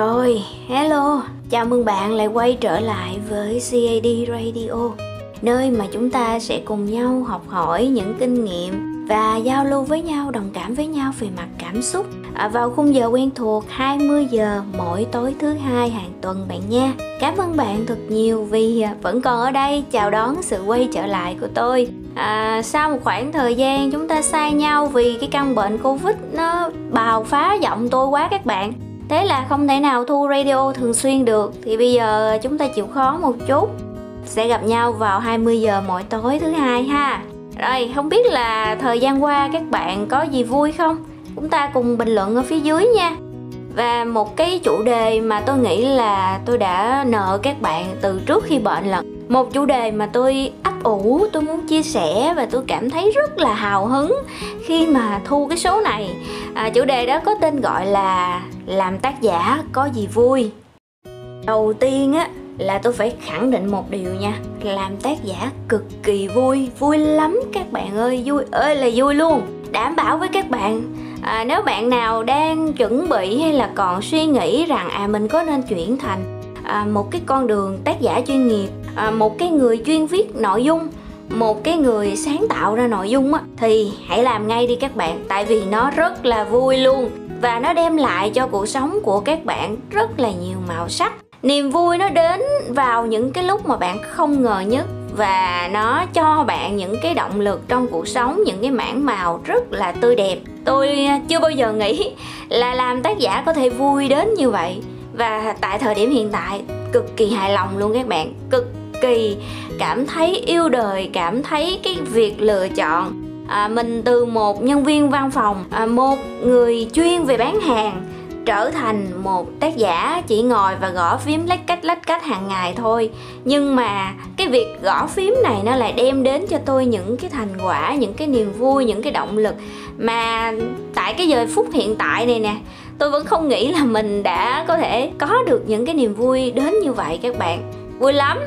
Rồi, hello, chào mừng bạn lại quay trở lại với CAD Radio Nơi mà chúng ta sẽ cùng nhau học hỏi những kinh nghiệm và giao lưu với nhau, đồng cảm với nhau về mặt cảm xúc à, vào khung giờ quen thuộc 20 giờ mỗi tối thứ hai hàng tuần bạn nha. Cảm ơn bạn thật nhiều vì à, vẫn còn ở đây chào đón sự quay trở lại của tôi. À, sau một khoảng thời gian chúng ta xa nhau vì cái căn bệnh Covid nó bào phá giọng tôi quá các bạn thế là không thể nào thu radio thường xuyên được. Thì bây giờ chúng ta chịu khó một chút. Sẽ gặp nhau vào 20 giờ mỗi tối thứ hai ha. Rồi không biết là thời gian qua các bạn có gì vui không? Chúng ta cùng bình luận ở phía dưới nha. Và một cái chủ đề mà tôi nghĩ là tôi đã nợ các bạn từ trước khi bệnh là một chủ đề mà tôi ấp ủ tôi muốn chia sẻ và tôi cảm thấy rất là hào hứng khi mà thu cái số này. À, chủ đề đó có tên gọi là làm tác giả có gì vui? Đầu tiên á là tôi phải khẳng định một điều nha. Làm tác giả cực kỳ vui vui lắm các bạn ơi vui ơi là vui luôn. Đảm bảo với các bạn à, nếu bạn nào đang chuẩn bị hay là còn suy nghĩ rằng à mình có nên chuyển thành à, một cái con đường tác giả chuyên nghiệp à, một cái người chuyên viết nội dung một cái người sáng tạo ra nội dung á thì hãy làm ngay đi các bạn. Tại vì nó rất là vui luôn và nó đem lại cho cuộc sống của các bạn rất là nhiều màu sắc. Niềm vui nó đến vào những cái lúc mà bạn không ngờ nhất. Và nó cho bạn những cái động lực trong cuộc sống, những cái mảng màu rất là tươi đẹp. Tôi à, chưa bao giờ nghĩ là làm tác giả có thể vui đến như vậy. Và tại thời điểm hiện tại, cực kỳ hài lòng luôn các bạn. Cực kỳ cảm thấy yêu đời, cảm thấy cái việc lựa chọn à, mình từ một nhân viên văn phòng à, một người chuyên về bán hàng trở thành một tác giả chỉ ngồi và gõ phím lách cách lách cách hàng ngày thôi. Nhưng mà cái việc gõ phím này nó lại đem đến cho tôi những cái thành quả những cái niềm vui những cái động lực. Mà tại cái giờ phút hiện tại này nè tôi vẫn không nghĩ là mình đã có thể có được những cái niềm vui đến như vậy các bạn. Vui lắm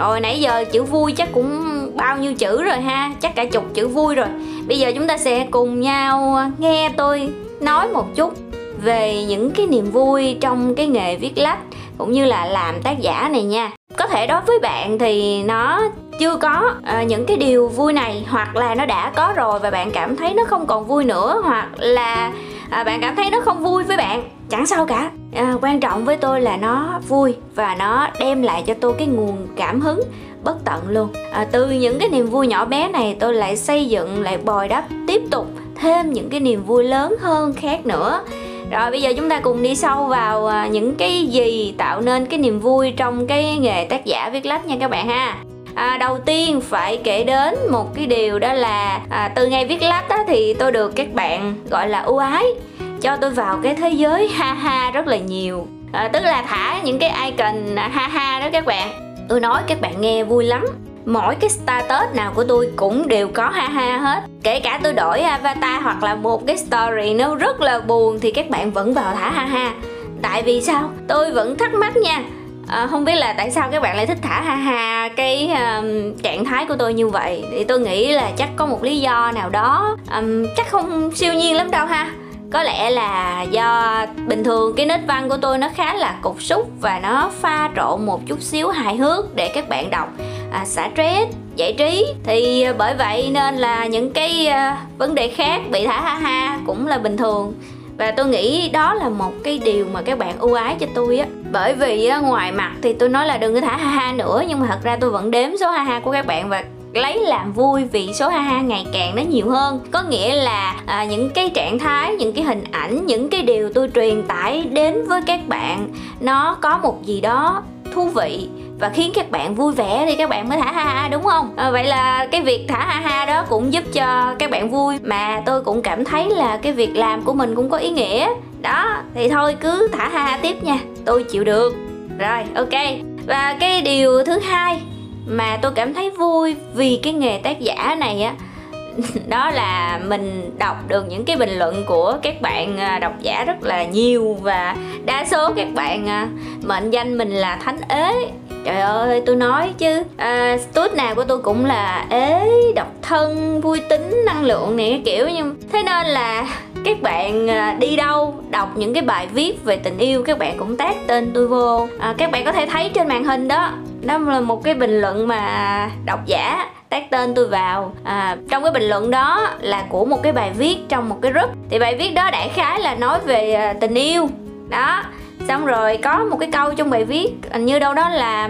rồi nãy giờ chữ vui chắc cũng bao nhiêu chữ rồi ha chắc cả chục chữ vui rồi. Bây giờ chúng ta sẽ cùng nhau nghe tôi nói một chút về những cái niềm vui trong cái nghề viết lách cũng như là làm tác giả này nha. Có thể đối với bạn thì nó chưa có uh, những cái điều vui này hoặc là nó đã có rồi và bạn cảm thấy nó không còn vui nữa hoặc là uh, bạn cảm thấy nó không vui với bạn chẳng sao cả. À, quan trọng với tôi là nó vui và nó đem lại cho tôi cái nguồn cảm hứng bất tận luôn. À, từ những cái niềm vui nhỏ bé này tôi lại xây dựng lại bồi đắp tiếp tục thêm những cái niềm vui lớn hơn khác nữa. Rồi bây giờ chúng ta cùng đi sâu vào à, những cái gì tạo nên cái niềm vui trong cái nghề tác giả viết lách nha các bạn ha. À, đầu tiên phải kể đến một cái điều đó là à, từ ngày viết lách á, thì tôi được các bạn gọi là ưu ái cho tôi vào cái thế giới ha ha rất là nhiều. À, tức là thả những cái icon ha ha đó các bạn. Tôi nói các bạn nghe vui lắm. Mỗi cái status nào của tôi cũng đều có ha ha hết. Kể cả tôi đổi avatar hoặc là một cái story nó rất là buồn thì các bạn vẫn vào thả ha ha. Tại vì sao? Tôi vẫn thắc mắc nha. À, không biết là tại sao các bạn lại thích thả ha ha cái um, trạng thái của tôi như vậy? Thì tôi nghĩ là chắc có một lý do nào đó um, chắc không siêu nhiên lắm đâu ha có lẽ là do bình thường cái nét văn của tôi nó khá là cục súc và nó pha trộn một chút xíu hài hước để các bạn đọc. À, xả stress giải trí. Thì à, bởi vậy nên là những cái uh, vấn đề khác bị thả ha ha cũng là bình thường. Và tôi nghĩ đó là một cái điều mà các bạn ưu ái cho tôi á. Bởi vì á, ngoài mặt thì tôi nói là đừng có thả ha ha nữa nhưng mà thật ra tôi vẫn đếm số ha ha của các bạn và lấy làm vui vì số ha ha ngày càng nó nhiều hơn. Có nghĩa là à, những cái trạng thái những cái hình ảnh những cái điều tôi truyền tải đến với các bạn nó có một gì đó thú vị và khiến các bạn vui vẻ thì các bạn mới thả ha ha đúng không? À, vậy là cái việc thả ha ha đó cũng giúp cho các bạn vui mà tôi cũng cảm thấy là cái việc làm của mình cũng có ý nghĩa. Đó thì thôi cứ thả ha ha tiếp nha tôi chịu được. Rồi ok. Và cái điều thứ hai mà tôi cảm thấy vui vì cái nghề tác giả này á. Đó là mình đọc được những cái bình luận của các bạn à, độc giả rất là nhiều và đa số các bạn à, mệnh danh mình là thánh ế. Trời ơi tôi nói chứ. À, tút nào của tôi cũng là ế độc thân vui tính năng lượng này kiểu nhưng thế nên là các bạn à, đi đâu đọc những cái bài viết về tình yêu các bạn cũng tag tên tôi vô. À, các bạn có thể thấy trên màn hình đó đó là một cái bình luận mà độc giả tag tên tôi vào. À, trong cái bình luận đó là của một cái bài viết trong một cái group. Thì bài viết đó đại khái là nói về à, tình yêu. Đó xong rồi có một cái câu trong bài viết như đâu đó là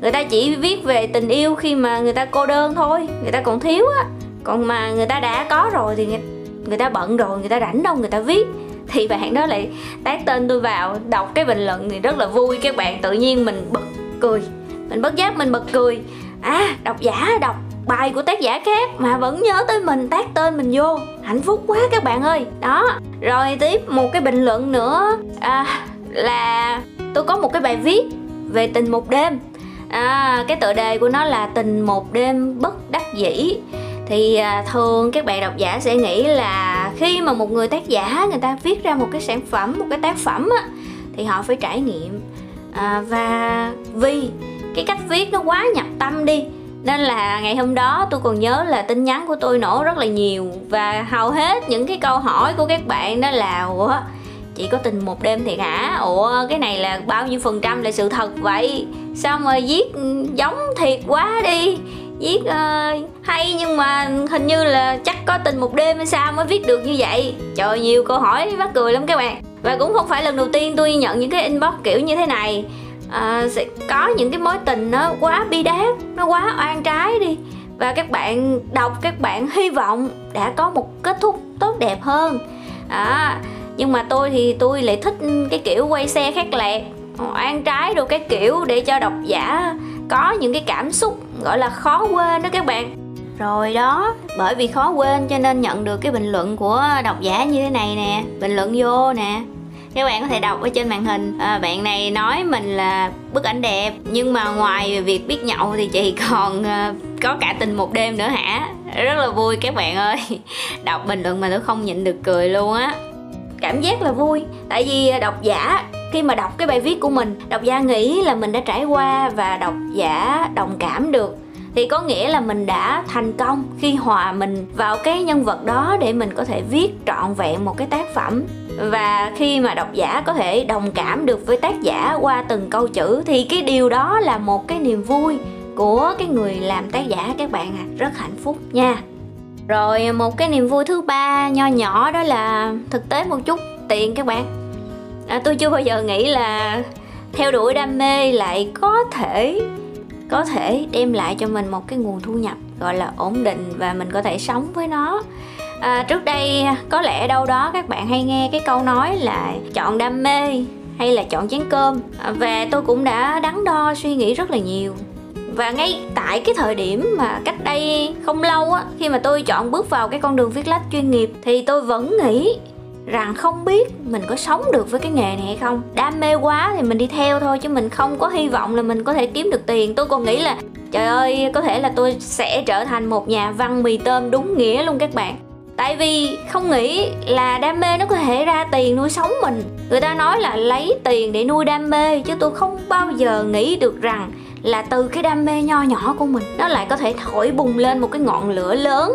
người ta chỉ viết về tình yêu khi mà người ta cô đơn thôi người ta còn thiếu á. Còn mà người ta đã có rồi thì người, người ta bận rồi người ta rảnh đâu người ta viết. Thì bạn đó lại tag tên tôi vào đọc cái bình luận thì rất là vui các bạn tự nhiên mình bật cười mình bất giác mình bật cười. À độc giả đọc bài của tác giả khác mà vẫn nhớ tới mình tác tên mình vô. Hạnh phúc quá các bạn ơi. Đó rồi tiếp một cái bình luận nữa. À, là tôi có một cái bài viết về tình một đêm. À, cái tựa đề của nó là tình một đêm bất đắc dĩ. Thì à, thường các bạn độc giả sẽ nghĩ là khi mà một người tác giả người ta viết ra một cái sản phẩm một cái tác phẩm á, thì họ phải trải nghiệm. À, và vì cái cách viết nó quá nhập tâm đi. Nên là ngày hôm đó tôi còn nhớ là tin nhắn của tôi nổ rất là nhiều và hầu hết những cái câu hỏi của các bạn đó là ủa chỉ có tình một đêm thiệt hả? Ủa cái này là bao nhiêu phần trăm là sự thật vậy? Sao mà viết giống thiệt quá đi? Viết uh, hay nhưng mà hình như là chắc có tình một đêm hay sao mới viết được như vậy? Trời nhiều câu hỏi mắc cười lắm các bạn. Và cũng không phải lần đầu tiên tôi nhận những cái inbox kiểu như thế này à, sẽ có những cái mối tình nó quá bi đát nó quá oan trái đi. Và các bạn đọc các bạn hy vọng đã có một kết thúc tốt đẹp hơn. À, nhưng mà tôi thì tôi lại thích cái kiểu quay xe khác lẹt oan trái đồ cái kiểu để cho độc giả có những cái cảm xúc gọi là khó quên đó các bạn. Rồi đó bởi vì khó quên cho nên nhận được cái bình luận của độc giả như thế này nè bình luận vô nè các bạn có thể đọc ở trên màn hình à, bạn này nói mình là bức ảnh đẹp nhưng mà ngoài việc biết nhậu thì chị còn à, có cả tình một đêm nữa hả? Rất là vui các bạn ơi. Đọc bình luận mà tôi không nhịn được cười luôn á. Cảm giác là vui tại vì à, độc giả khi mà đọc cái bài viết của mình độc giả nghĩ là mình đã trải qua và độc giả đồng cảm được thì có nghĩa là mình đã thành công khi hòa mình vào cái nhân vật đó để mình có thể viết trọn vẹn một cái tác phẩm. Và khi mà độc giả có thể đồng cảm được với tác giả qua từng câu chữ thì cái điều đó là một cái niềm vui của cái người làm tác giả các bạn à rất hạnh phúc nha. Rồi một cái niềm vui thứ ba nho nhỏ đó là thực tế một chút tiền các bạn. À, tôi chưa bao giờ nghĩ là theo đuổi đam mê lại có thể có thể đem lại cho mình một cái nguồn thu nhập gọi là ổn định và mình có thể sống với nó. À, trước đây có lẽ đâu đó các bạn hay nghe cái câu nói là chọn đam mê hay là chọn chén cơm. À, và tôi cũng đã đắn đo suy nghĩ rất là nhiều. Và ngay tại cái thời điểm mà cách đây không lâu á khi mà tôi chọn bước vào cái con đường viết lách chuyên nghiệp thì tôi vẫn nghĩ rằng không biết mình có sống được với cái nghề này hay không. Đam mê quá thì mình đi theo thôi, chứ mình không có hy vọng là mình có thể kiếm được tiền. Tôi còn nghĩ là, trời ơi, có thể là tôi sẽ trở thành một nhà văn mì tôm đúng nghĩa luôn các bạn. Tại vì không nghĩ là đam mê nó có thể ra tiền nuôi sống mình. Người ta nói là lấy tiền để nuôi đam mê, chứ tôi không bao giờ nghĩ được rằng là từ cái đam mê nho nhỏ của mình, nó lại có thể thổi bùng lên một cái ngọn lửa lớn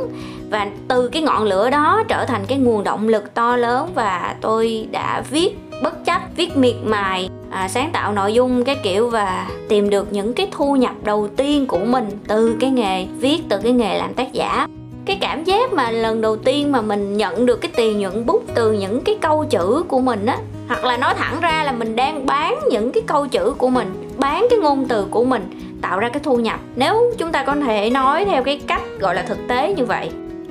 và từ cái ngọn lửa đó trở thành cái nguồn động lực to lớn và tôi đã viết bất chấp viết miệt mài à, sáng tạo nội dung cái kiểu và tìm được những cái thu nhập đầu tiên của mình từ cái nghề viết từ cái nghề làm tác giả. Cái cảm giác mà lần đầu tiên mà mình nhận được cái tiền nhuận bút từ những cái câu chữ của mình á hoặc là nói thẳng ra là mình đang bán những cái câu chữ của mình bán cái ngôn từ của mình tạo ra cái thu nhập. Nếu chúng ta có thể nói theo cái cách gọi là thực tế như vậy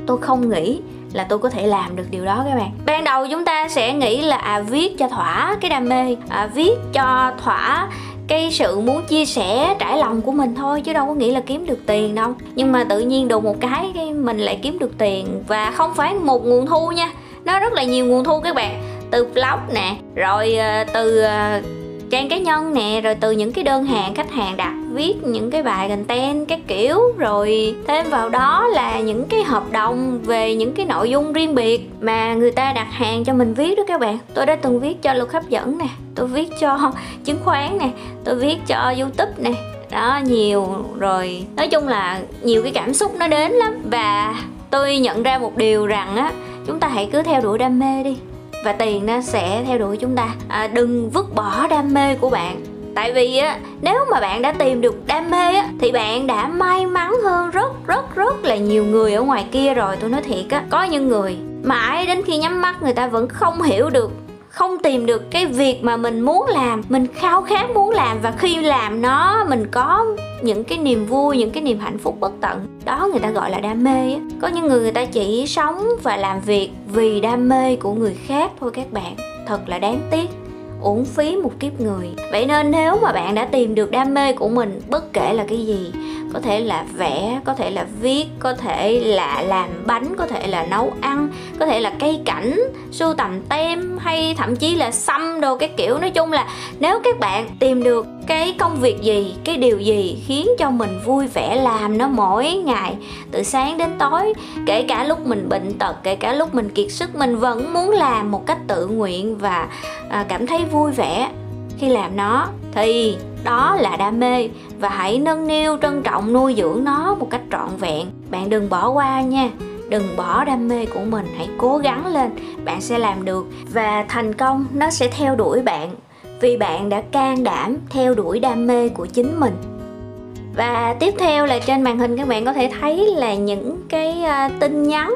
tôi không nghĩ là tôi có thể làm được điều đó các bạn. Ban đầu chúng ta sẽ nghĩ là à viết cho thỏa cái đam mê à, viết cho thỏa cái sự muốn chia sẻ trải lòng của mình thôi chứ đâu có nghĩ là kiếm được tiền đâu. Nhưng mà tự nhiên đùng một cái cái mình lại kiếm được tiền. Và không phải một nguồn thu nha nó rất là nhiều nguồn thu các bạn. Từ blog nè rồi ờ, từ ờ, trang cá nhân nè rồi từ những cái đơn hàng khách hàng đặt viết những cái bài content các kiểu rồi thêm vào đó là những cái hợp đồng về những cái nội dung riêng biệt mà người ta đặt hàng cho mình viết đó các bạn. Tôi đã từng viết cho luật hấp dẫn nè tôi viết cho chứng khoán nè tôi viết cho youtube nè. Đó nhiều rồi nói chung là nhiều cái cảm xúc nó đến lắm. Và tôi nhận ra một điều rằng á chúng ta hãy cứ theo đuổi đam mê đi và tiền nó sẽ theo đuổi chúng ta. À, đừng vứt bỏ đam mê của bạn tại vì á, nếu mà bạn đã tìm được đam mê á, thì bạn đã may mắn hơn rất rất rất là nhiều người ở ngoài kia rồi, tôi nói thiệt á. Có những người mãi đến khi nhắm mắt người ta vẫn không hiểu được, không tìm được cái việc mà mình muốn làm, mình khao khát muốn làm và khi làm nó, mình có những cái niềm vui, những cái niềm hạnh phúc bất tận. Đó, người ta gọi là đam mê á. Có những người người ta chỉ sống và làm việc vì đam mê của người khác thôi các bạn. Thật là đáng tiếc uổng phí một kiếp người. Vậy nên nếu mà bạn đã tìm được đam mê của mình, bất kể là cái gì, có thể là vẽ, có thể là viết, có thể là làm bánh, có thể là nấu ăn, có thể là cây cảnh, sưu tầm tem, hay thậm chí là xăm đồ cái kiểu. Nói chung là nếu các bạn tìm được cái công việc gì cái điều gì khiến cho mình vui vẻ làm nó mỗi ngày từ sáng đến tối kể cả lúc mình bệnh tật kể cả lúc mình kiệt sức mình vẫn muốn làm một cách tự nguyện và à, cảm thấy vui vẻ khi làm nó. Thì đó là đam mê và hãy nâng niu trân trọng nuôi dưỡng nó một cách trọn vẹn. Bạn đừng bỏ qua nha đừng bỏ đam mê của mình hãy cố gắng lên bạn sẽ làm được và thành công nó sẽ theo đuổi bạn vì bạn đã can đảm theo đuổi đam mê của chính mình. Và tiếp theo là trên màn hình các bạn có thể thấy là những cái uh, tin nhắn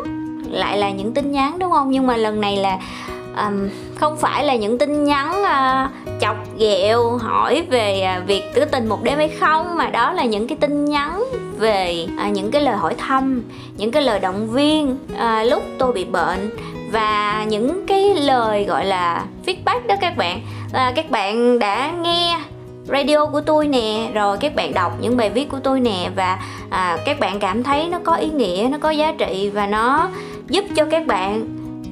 lại là những tin nhắn đúng không? Nhưng mà lần này là um, không phải là những tin nhắn uh, chọc ghẹo hỏi về uh, việc tứ tình một đêm hay không mà đó là những cái tin nhắn về uh, những cái lời hỏi thăm những cái lời động viên uh, lúc tôi bị bệnh và những cái lời gọi là feedback đó các bạn à, các bạn đã nghe radio của tôi nè rồi các bạn đọc những bài viết của tôi nè và à, các bạn cảm thấy nó có ý nghĩa nó có giá trị và nó giúp cho các bạn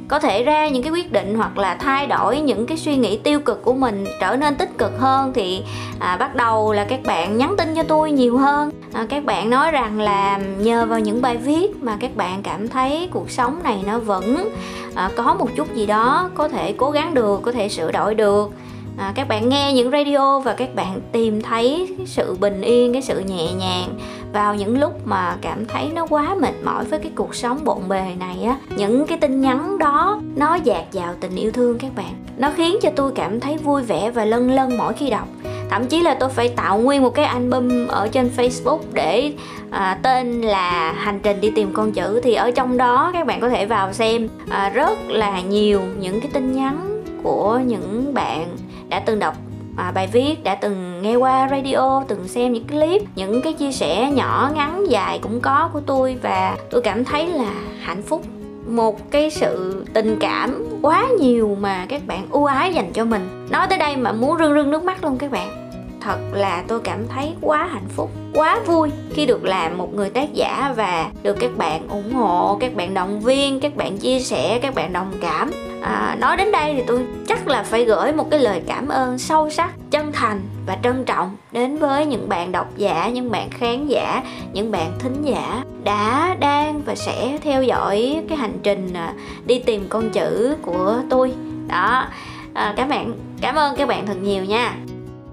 có thể ra những cái quyết định hoặc là thay đổi những cái suy nghĩ tiêu cực của mình trở nên tích cực hơn. Thì à, bắt đầu là các bạn nhắn tin cho tôi nhiều hơn à, các bạn nói rằng là nhờ vào những bài viết mà các bạn cảm thấy cuộc sống này nó vẫn à, có một chút gì đó có thể cố gắng được có thể sửa đổi được. À, các bạn nghe những radio và các bạn tìm thấy cái sự bình yên cái sự nhẹ nhàng vào những lúc mà cảm thấy nó quá mệt mỏi với cái cuộc sống bộn bề này á. Những cái tin nhắn đó nó dạt vào tình yêu thương các bạn. Nó khiến cho tôi cảm thấy vui vẻ và lân lân mỗi khi đọc thậm chí là tôi phải tạo nguyên một cái album ở trên facebook để à, tên là hành trình đi tìm con chữ. Thì ở trong đó các bạn có thể vào xem à, rất là nhiều những cái tin nhắn của những bạn đã từng đọc à, bài viết đã từng nghe qua radio từng xem những clip những cái chia sẻ nhỏ ngắn dài cũng có của tôi. Và tôi cảm thấy là hạnh phúc. Một cái sự tình cảm quá nhiều mà các bạn ưu ái dành cho mình. Nói tới đây mà muốn rưng rưng nước mắt luôn các bạn thật là tôi cảm thấy quá hạnh phúc quá vui khi được làm một người tác giả và được các bạn ủng hộ các bạn động viên các bạn chia sẻ các bạn đồng cảm. À, nói đến đây thì tôi chắc là phải gửi một cái lời cảm ơn sâu sắc chân thành và trân trọng đến với những bạn độc giả những bạn khán giả những bạn thính giả đã đang và sẽ theo dõi cái hành trình à, đi tìm con chữ của tôi. Đó. À, các bạn cảm ơn các bạn thật nhiều nha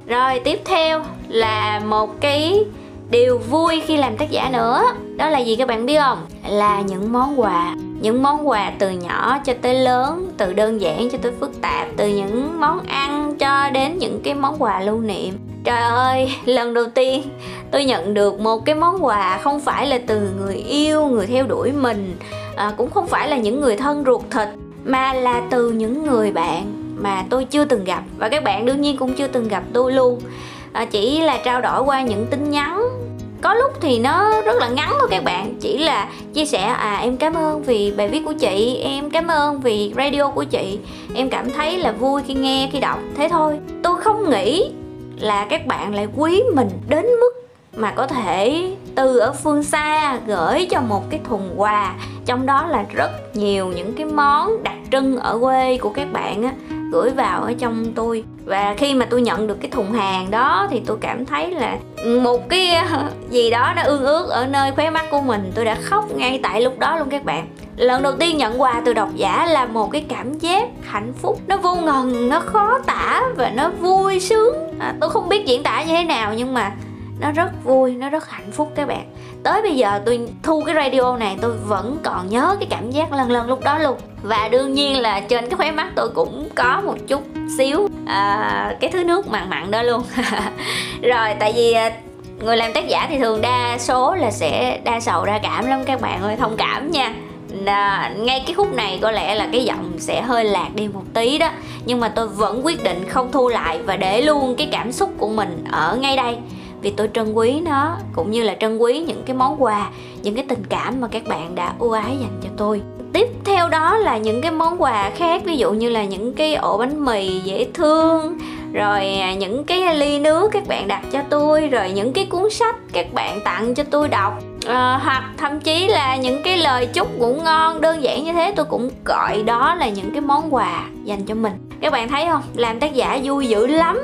rồi tiếp theo là một cái điều vui khi làm tác giả nữa. Đó là gì các bạn biết không? Là những món quà. Những món quà từ nhỏ cho tới lớn từ đơn giản cho tới phức tạp từ những món ăn cho đến những cái món quà lưu niệm. Trời ơi lần đầu tiên tôi nhận được một cái món quà không phải là từ người yêu người theo đuổi mình à, cũng không phải là những người thân ruột thịt mà là từ những người bạn mà tôi chưa từng gặp. Và các bạn đương nhiên cũng chưa từng gặp tôi luôn. À, chỉ là trao đổi qua những tin nhắn. Có lúc thì nó rất là ngắn thôi các bạn. Chỉ là chia sẻ à em cảm ơn vì bài viết của chị. Em cảm ơn vì radio của chị. Em cảm thấy là vui khi nghe khi đọc. Thế thôi. Tôi không nghĩ là các bạn lại quý mình đến mức mà có thể từ ở phương xa gửi cho một cái thùng quà. Trong đó là rất nhiều những cái món đặc trưng ở quê của các bạn á gửi vào ở trong tôi. Và khi mà tôi nhận được cái thùng hàng đó thì tôi cảm thấy là một cái gì đó nó ương ước ở nơi khóe mắt của mình. Tôi đã khóc ngay tại lúc đó luôn các bạn. Lần đầu tiên nhận quà từ độc giả là một cái cảm giác hạnh phúc. Nó vô ngần nó khó tả và nó vui sướng. À, tôi không biết diễn tả như thế nào nhưng mà nó rất vui nó rất hạnh phúc các bạn. Tới bây giờ tôi thu cái radio này tôi vẫn còn nhớ cái cảm giác lần lần lúc đó luôn. Và đương nhiên là trên cái khóe mắt tôi cũng có một chút xíu à, cái thứ nước mặn mặn đó luôn. Rồi tại vì à, người làm tác giả thì thường đa số là sẽ đa sầu đa cảm lắm các bạn ơi thông cảm nha. À, ngay cái khúc này có lẽ là cái giọng sẽ hơi lạc đi một tí đó. Nhưng mà tôi vẫn quyết định không thu lại và để luôn cái cảm xúc của mình ở ngay đây vì tôi trân quý nó cũng như là trân quý những cái món quà những cái tình cảm mà các bạn đã ưu ái dành cho tôi. Tiếp theo đó là những cái món quà khác ví dụ như là những cái ổ bánh mì dễ thương rồi à, những cái ly nước các bạn đặt cho tôi rồi những cái cuốn sách các bạn tặng cho tôi đọc. À, hoặc thậm chí là những cái lời chúc ngủ ngon đơn giản như thế tôi cũng gọi đó là những cái món quà dành cho mình. Các bạn thấy không? Làm tác giả vui dữ lắm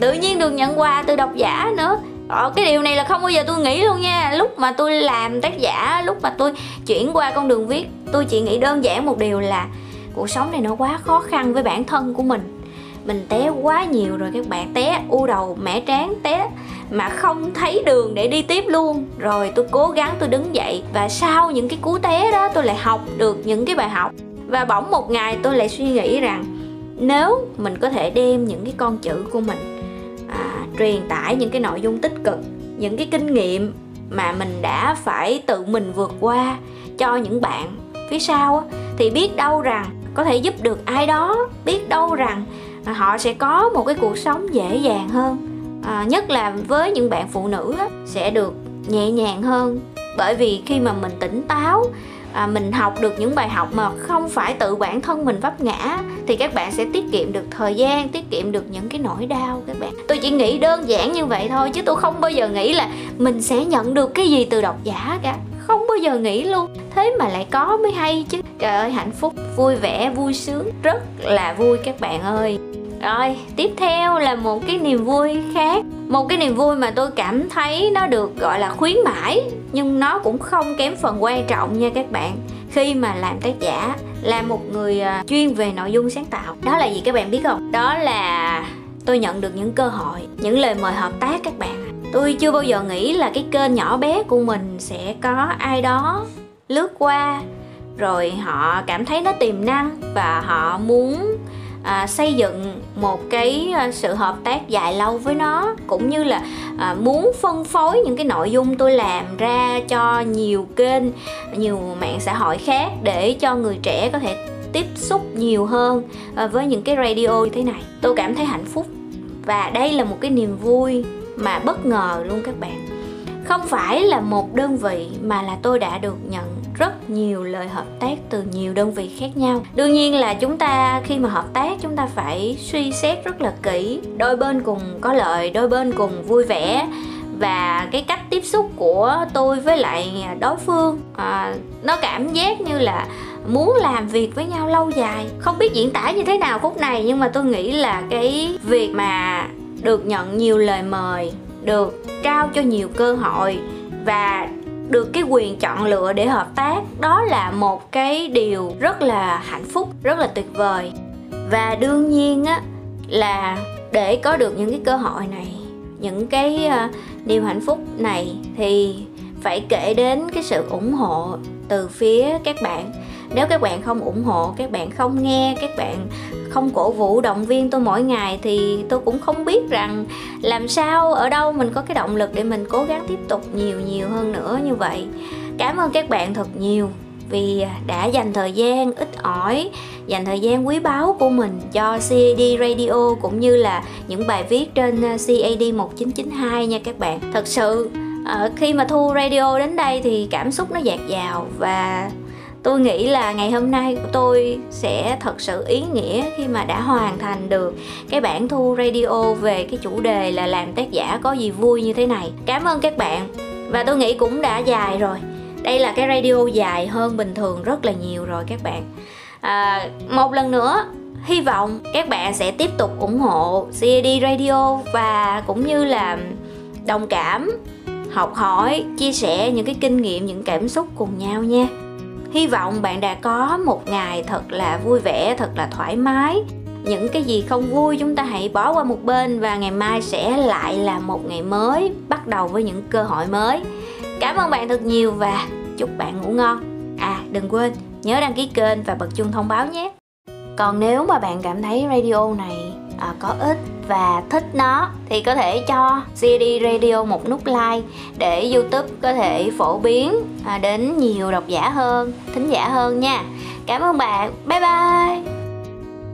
tự nhiên được nhận quà từ độc giả nữa. Ờ, cái điều này là không bao giờ tôi nghĩ luôn nha. Lúc mà tôi làm tác giả lúc mà tôi chuyển qua con đường viết tôi chỉ nghĩ đơn giản một điều là cuộc sống này nó quá khó khăn với bản thân của mình. Mình té quá nhiều rồi các bạn té u đầu mẻ trán té mà không thấy đường để đi tiếp luôn. Rồi tôi cố gắng tôi đứng dậy và sau những cái cú té đó tôi lại học được những cái bài học. Và bỗng một ngày tôi lại suy nghĩ rằng nếu mình có thể đem những cái con chữ của mình à, truyền tải những cái nội dung tích cực những cái kinh nghiệm mà mình đã phải tự mình vượt qua cho những bạn phía sau thì biết đâu rằng có thể giúp được ai đó biết đâu rằng họ sẽ có một cái cuộc sống dễ dàng hơn. À, nhất là với những bạn phụ nữ sẽ được nhẹ nhàng hơn. Bởi vì khi mà mình tỉnh táo à, mình học được những bài học mà không phải tự bản thân mình vấp ngã thì các bạn sẽ tiết kiệm được thời gian tiết kiệm được những cái nỗi đau các bạn. Tôi chỉ nghĩ đơn giản như vậy thôi chứ tôi không bao giờ nghĩ là mình sẽ nhận được cái gì từ độc giả cả. Không bao giờ nghĩ luôn. Thế mà lại có mới hay chứ. Trời ơi hạnh phúc vui vẻ vui sướng rất là vui các bạn ơi rồi, tiếp theo là một cái niềm vui khác. Một cái niềm vui mà tôi cảm thấy nó được, gọi là, khuyến mãi, nhưng nó cũng không kém phần quan trọng nha các bạn. Khi mà làm tác giả, là một người à, chuyên về nội dung sáng tạo. Đó là gì các bạn biết không? Đó là tôi nhận được những cơ hội, những lời mời hợp tác các bạn. Tôi chưa bao giờ nghĩ là cái kênh nhỏ bé của mình sẽ có ai đó lướt qua, rồi họ cảm thấy nó tiềm năng và họ muốn à, xây dựng một cái à, sự hợp tác dài lâu với nó cũng như là à, muốn phân phối những cái nội dung tôi làm ra cho nhiều kênh nhiều mạng xã hội khác để cho người trẻ có thể tiếp xúc nhiều hơn à, với những cái radio như thế này. Tôi cảm thấy hạnh phúc và đây là một cái niềm vui mà bất ngờ luôn các bạn. Không phải là một đơn vị mà là tôi đã được nhận rất nhiều lời hợp tác từ nhiều đơn vị khác nhau. Đương nhiên là chúng ta khi mà hợp tác chúng ta phải suy xét rất là kỹ. Đôi bên cùng có lợi đôi bên cùng vui vẻ. Và cái cách tiếp xúc của tôi với lại đối phương à, nó cảm giác như là muốn làm việc với nhau lâu dài. Không biết diễn tả như thế nào khúc này nhưng mà tôi nghĩ là cái việc mà được nhận nhiều lời mời được trao cho nhiều cơ hội và được cái quyền chọn lựa để hợp tác. Đó là một cái điều rất là hạnh phúc rất là tuyệt vời. Và đương nhiên á là để có được những cái cơ hội này những cái uh, niềm hạnh phúc này thì phải kể đến cái sự ủng hộ từ phía các bạn nếu các bạn không ủng hộ các bạn không nghe các bạn không cổ vũ động viên tôi mỗi ngày thì tôi cũng không biết rằng làm sao ở đâu mình có cái động lực để mình cố gắng tiếp tục nhiều nhiều hơn nữa như vậy. Cảm ơn các bạn thật nhiều vì đã dành thời gian ít ỏi, dành thời gian quý báu của mình cho CAD Radio cũng như là những bài viết trên ờ, CAD 1992 nha các bạn. Thật sự ờ, khi mà thu radio đến đây thì cảm xúc nó dạt dào và tôi nghĩ là ngày hôm nay của tôi sẽ thật sự ý nghĩa khi mà đã hoàn thành được cái bản thu radio về cái chủ đề là làm tác giả có gì vui như thế này. Cảm ơn các bạn. Và tôi nghĩ cũng đã dài rồi. Đây là cái radio dài hơn bình thường rất là nhiều rồi các bạn. À, một lần nữa hy vọng các bạn sẽ tiếp tục ủng hộ CAD Radio và cũng như là đồng cảm học hỏi chia sẻ những cái kinh nghiệm những cảm xúc cùng nhau nha hy vọng bạn đã có một ngày thật là vui vẻ thật là thoải mái. Những cái gì không vui chúng ta hãy bỏ qua một bên và ngày mai sẽ lại là một ngày mới bắt đầu với những cơ hội mới. Cảm ơn bạn thật nhiều và chúc bạn ngủ ngon. À đừng quên nhớ đăng ký kênh và bật chuông thông báo nhé. Còn nếu mà bạn cảm thấy radio này à, có ích và thích nó thì có thể cho CD Radio một nút like để YouTube có thể phổ biến à, đến nhiều độc giả hơn, thính giả hơn nha. Cảm ơn bạn. Bye bye.